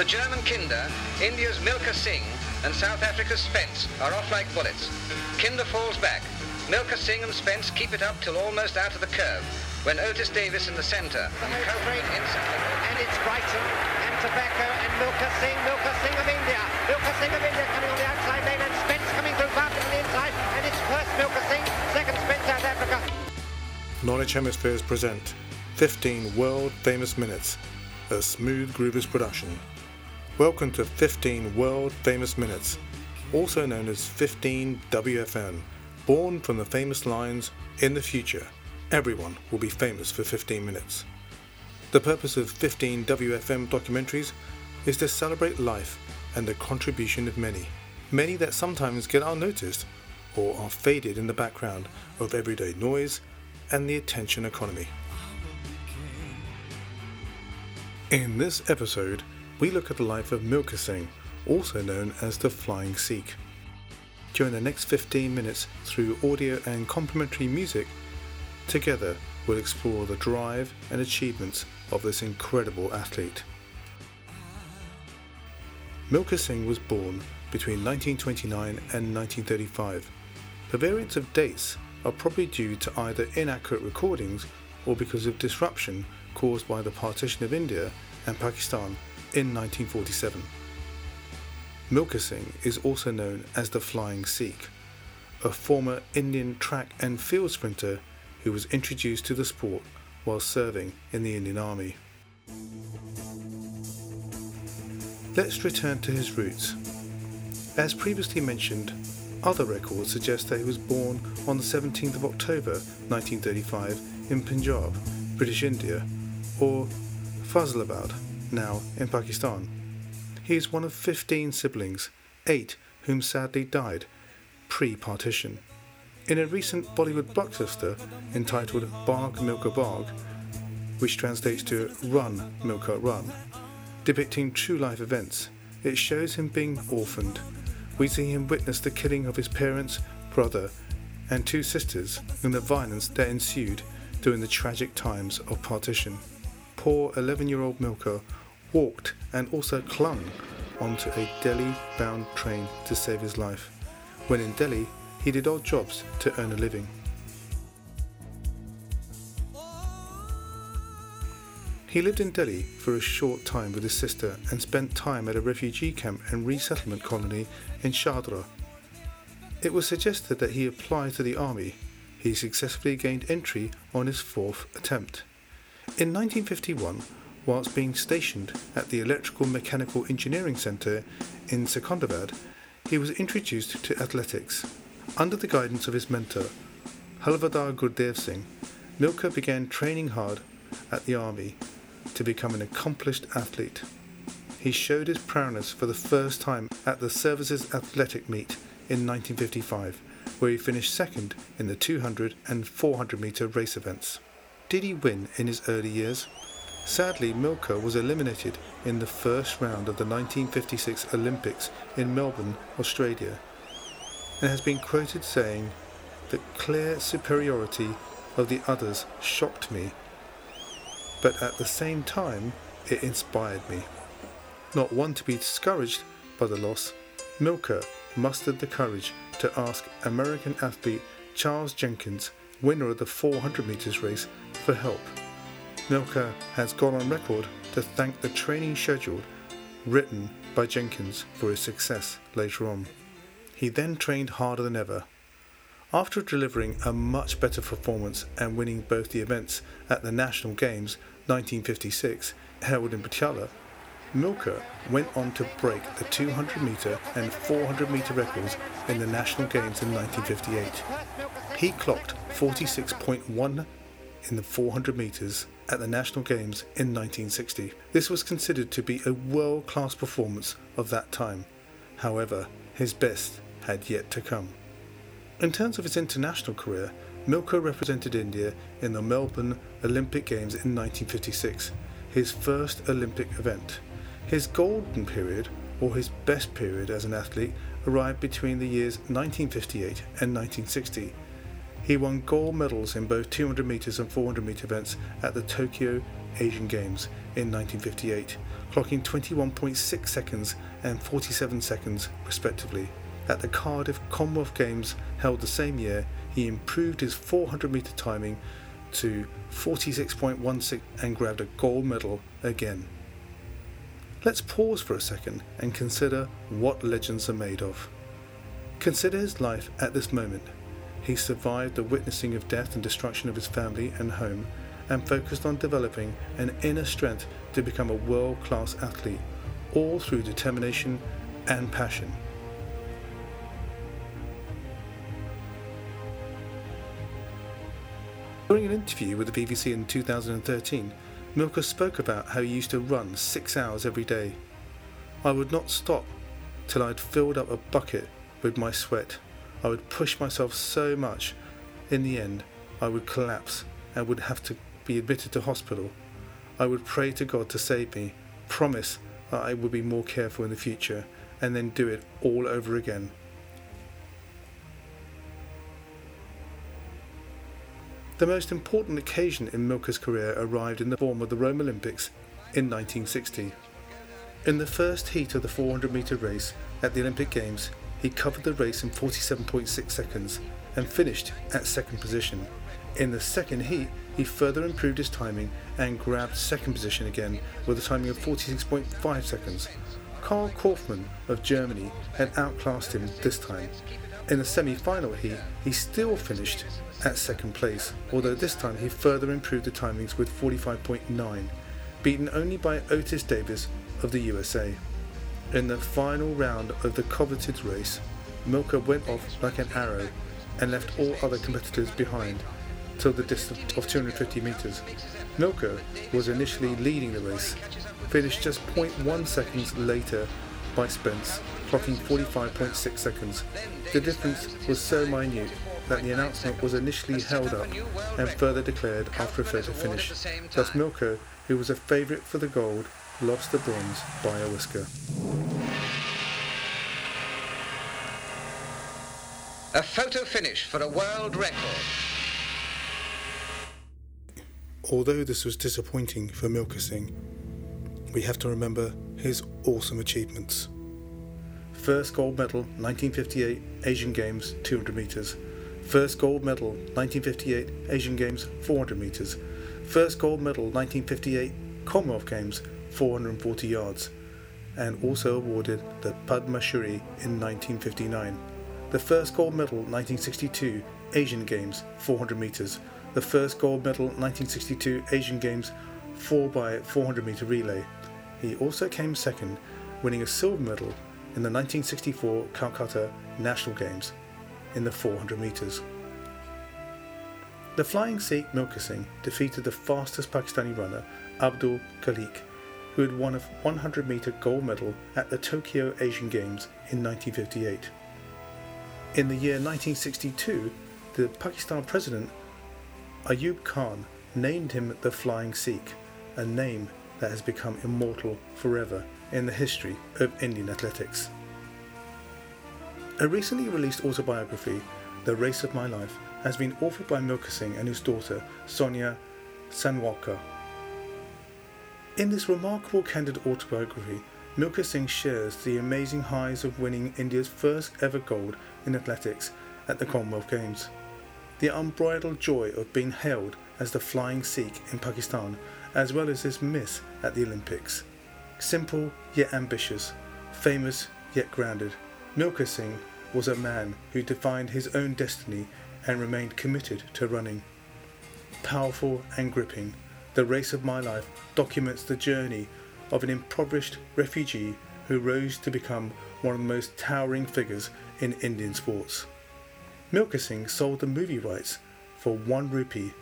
The German Kinder, India's Milkha Singh, and South Africa's Spence are off like bullets. Kinder falls back. Milkha Singh and Spence keep it up till almost out of the curve, when Otis Davis in the centre and Copeland inside. And it's Brighton and Tobacco and Milkha Singh, Milkha Singh of India. Milkha Singh of India coming on the outside lane and Spence coming through Barton on the inside. And it's first Milkha Singh, second Spence South Africa. Knowledge Hemispheres present 15 World Famous Minutes, a Smooth Groovers production. Welcome to 15 World Famous Minutes, also known as 15 WFM, born from the famous lines In the future, everyone will be famous for 15 minutes. The purpose of 15 WFM documentaries is to celebrate life and the contribution of many, many that sometimes get unnoticed or are faded in the background of everyday noise and the attention economy. In this episode, we look at the life of Milkha Singh, also known as the Flying Sikh. During the next 15 minutes, through audio and complimentary music, together we'll explore the drive and achievements of this incredible athlete. Milkha Singh was born between 1929 and 1935. The variants of dates are probably due to either inaccurate recordings or because of disruption caused by the partition of India and Pakistan in 1947. Milkha Singh is also known as the Flying Sikh, a former Indian track and field sprinter who was introduced to the sport while serving in the Indian Army. Let's return to his roots. As previously mentioned, other records suggest that he was born on the 17th of October 1935 in Punjab, British India, or Faisalabad, now in Pakistan. He is one of 15 siblings, eight whom sadly died pre partition. In a recent Bollywood blockbuster entitled Bhaag Milkha Bhaag, which translates to Run Milkha Run, depicting true life events, it shows him being orphaned. We see him witness the killing of his parents, brother, and two sisters and the violence that ensued during the tragic times of partition. Poor 11 year old Milkha walked and also clung onto a Delhi bound train to save his life. When in Delhi, he did odd jobs to earn a living. He lived in Delhi for a short time with his sister and spent time at a refugee camp and resettlement colony in Shadra. It was suggested that he apply to the army. He successfully gained entry on his fourth attempt. In 1951, whilst being stationed at the Electrical Mechanical Engineering Centre in Secunderabad, he was introduced to athletics. Under the guidance of his mentor, Havildar Gurdev Singh, Milkha began training hard at the army to become an accomplished athlete. He showed his prowess for the first time at the Services Athletic Meet in 1955, where he finished second in the 200 and 400 metre race events. Did he win in his early years? Sadly, Milkha was eliminated in the first round of the 1956 Olympics in Melbourne, Australia, and has been quoted saying, The clear superiority of the others shocked me, but at the same time, it inspired me. Not one to be discouraged by the loss, Milkha mustered the courage to ask American athlete Charles Jenkins, winner of the 400 metres race, for help. Milkha has gone on record to thank the training schedule written by Jenkins for his success later on. He then trained harder than ever. After delivering a much better performance and winning both the events at the National Games 1956 held in Patiala, Milkha went on to break the 200 metre and 400 metre records in the National Games in 1958. He clocked 46.1 in the 400 metres at the National Games in 1960. This was considered to be a world class performance of that time. However, his best had yet to come. In terms of his international career, Milkha represented India in the Melbourne Olympic Games in 1956, his first Olympic event. His golden period, or his best period as an athlete, arrived between the years 1958 and 1960. He won gold medals in both 200 metres and 400 metre events at the Tokyo Asian Games in 1958, clocking 21.6 seconds and 47 seconds respectively. At the Cardiff Commonwealth Games held the same year, he improved his 400 metre timing to 46.16 and grabbed a gold medal again. Let's pause for a second and consider what legends are made of. Consider his life at this moment. He survived the witnessing of death and destruction of his family and home and focused on developing an inner strength to become a world class athlete, all through determination and passion. During an interview with the BBC in 2013, Milkha spoke about how he used to run six hours every day. I would not stop till I'd filled up a bucket with my sweat. I would push myself so much, in the end, I would collapse and would have to be admitted to hospital. I would pray to God to save me, promise that I would be more careful in the future, and then do it all over again. The most important occasion in Milkha's career arrived in the form of the Rome Olympics in 1960. In the first heat of the 400 metre race at the Olympic Games, he covered the race in 47.6 seconds and finished at second position. In the second heat, he further improved his timing and grabbed second position again with a timing of 46.5 seconds. Carl Kaufmann of Germany had outclassed him this time. In the semi final heat, he still finished at second place, although this time he further improved the timings with 45.9, beaten only by Otis Davis of the USA. In the final round of the coveted race, Milkha went off like an arrow and left all other competitors behind till the distance of 250 metres. Milkha was initially leading the race, finished just 0.1 seconds later by Spence, clocking 45.6 seconds. The difference was so minute that the announcement was initially held up and further declared after a photo finish. Thus Milkha, who was a favourite for the gold, lost the bronze by a whisker. A photo finish for a world record. Although this was disappointing for Milkha Singh, we have to remember his awesome achievements. First gold medal 1958 Asian Games 200 metres. First gold medal 1958 Asian Games 400 metres. First gold medal 1958 Commonwealth Games 440 yards. And also awarded the Padma Shri in 1959. The first gold medal 1962 Asian Games 400 metres. The first gold medal 1962 Asian Games 4x400 metre relay. He also came second, winning a silver medal in the 1964 Calcutta National Games in the 400 metres. The flying Sikh Milkha Singh defeated the fastest Pakistani runner Abdul Khalik, who had won a 100 metre gold medal at the Tokyo Asian Games in 1958. In the year 1962, the Pakistan president Ayub Khan named him the Flying Sikh, a name that has become immortal forever in the history of Indian athletics. A recently released autobiography, The Race of My Life, has been authored by Milkha Singh and his daughter, Sonia Sanwalka. In this remarkable candid autobiography, Milkha Singh shares the amazing highs of winning India's first ever gold in athletics at the Commonwealth Games, the unbridled joy of being hailed as the Flying Sikh in Pakistan, as well as his miss at the Olympics. Simple yet ambitious, famous yet grounded, Milkha Singh was a man who defined his own destiny and remained committed to running. Powerful and gripping, The Race of My Life documents the journey of an impoverished refugee who rose to become one of the most towering figures in Indian sports. Milkha Singh sold the movie rights for one rupee,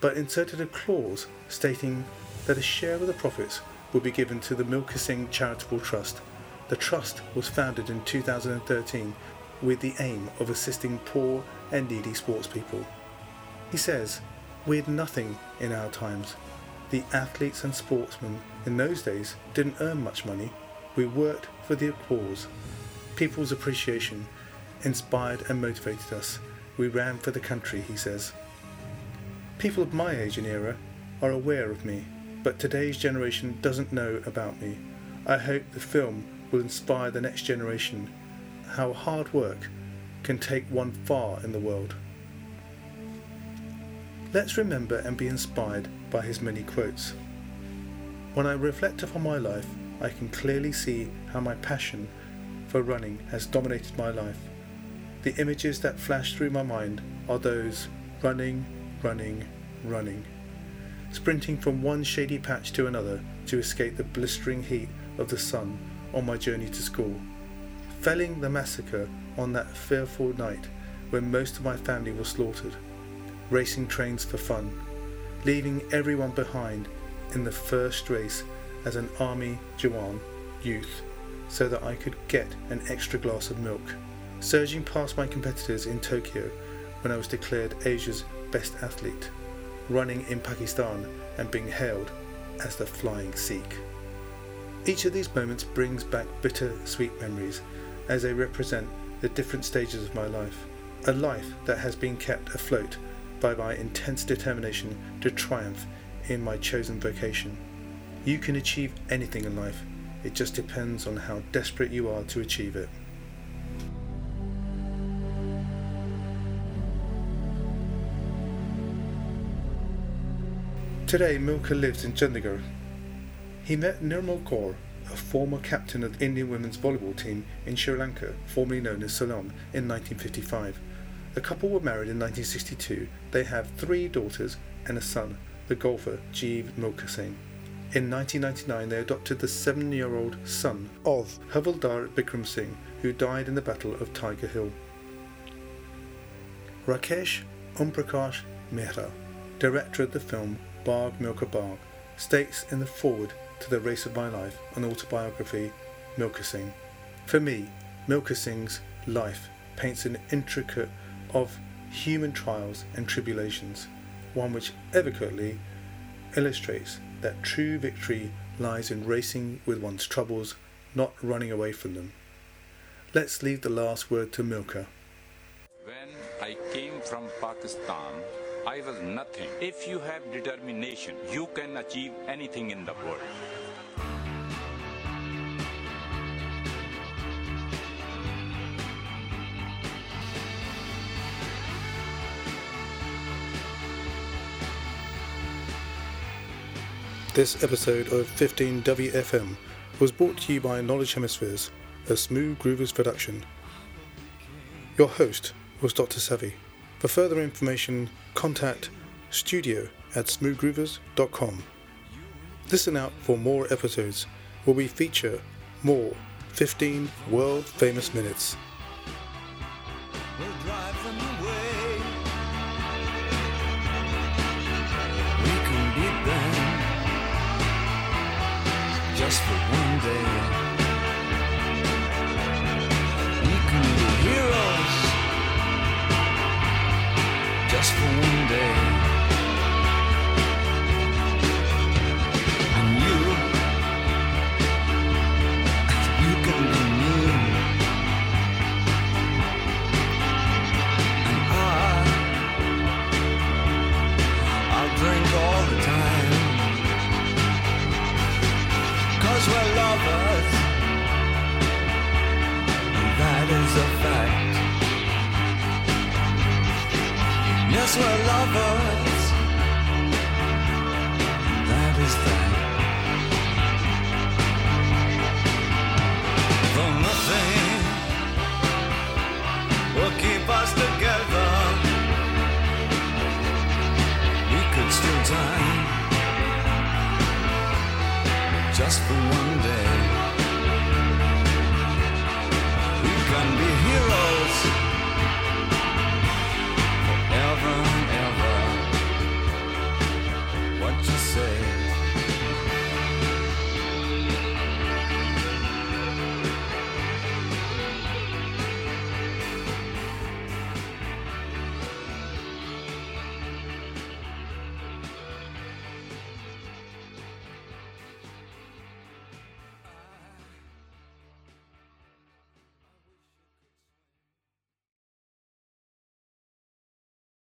but inserted a clause stating that a share of the profits would be given to the Milkha Singh Charitable Trust. The trust was founded in 2013 with the aim of assisting poor and needy sportspeople. He says, We had nothing in our times. The athletes and sportsmen in those days didn't earn much money. We worked for the applause. People's appreciation inspired and motivated us, we ran for the country, he says. People of my age and era are aware of me, but today's generation doesn't know about me. I hope the film will inspire the next generation how hard work can take one far in the world. Let's remember and be inspired by his many quotes. When I reflect upon my life, I can clearly see how my passion for running has dominated my life. The images that flash through my mind are those running, running, running, sprinting from one shady patch to another to escape the blistering heat of the sun on my journey to school, felling the massacre on that fearful night when most of my family was slaughtered, racing trains for fun, leaving everyone behind in the first race as an army Jawan youth so that I could get an extra glass of milk, surging past my competitors in Tokyo when I was declared Asia's best athlete, running in Pakistan and being hailed as the Flying Sikh. Each of these moments brings back bitter sweet memories as they represent the different stages of my life, a life that has been kept afloat by my intense determination to triumph in my chosen vocation. You can achieve anything in life, it just depends on how desperate you are to achieve it. Today, Milkha lives in Chandigarh. He met Nirmal Kaur, a former captain of the Indian women's volleyball team in Sri Lanka, formerly known as Ceylon, in 1955. The couple were married in 1962. They have three daughters and a son, the golfer Jeev Milkha Singh. In 1999, they adopted the seven year old son of Havildar Bikram Singh, who died in the Battle of Tiger Hill. Rakesh Omprakash Mehra, director of the film Bhaag Milkha Bhaag, states in the foreword to The Race of My Life, an autobiography, Milkha Singh. For me, Milkha Singh's life paints an intricate of human trials and tribulations, one which eloquently illustrates that true victory lies in racing with one's troubles, not running away from them. Let's leave the last word to Milkha. When I came from Pakistan, I was nothing. If you have determination, you can achieve anything in the world. This episode of 15WFM was brought to you by Knowledge Hemispheres, a Smooth Groovers production. Your host was Dr. Savvy. For further information, contact studio at smoothgroovers.com. Listen out for more episodes where we feature more 15 world famous minutes. Just for one day. We can be heroes just for one day.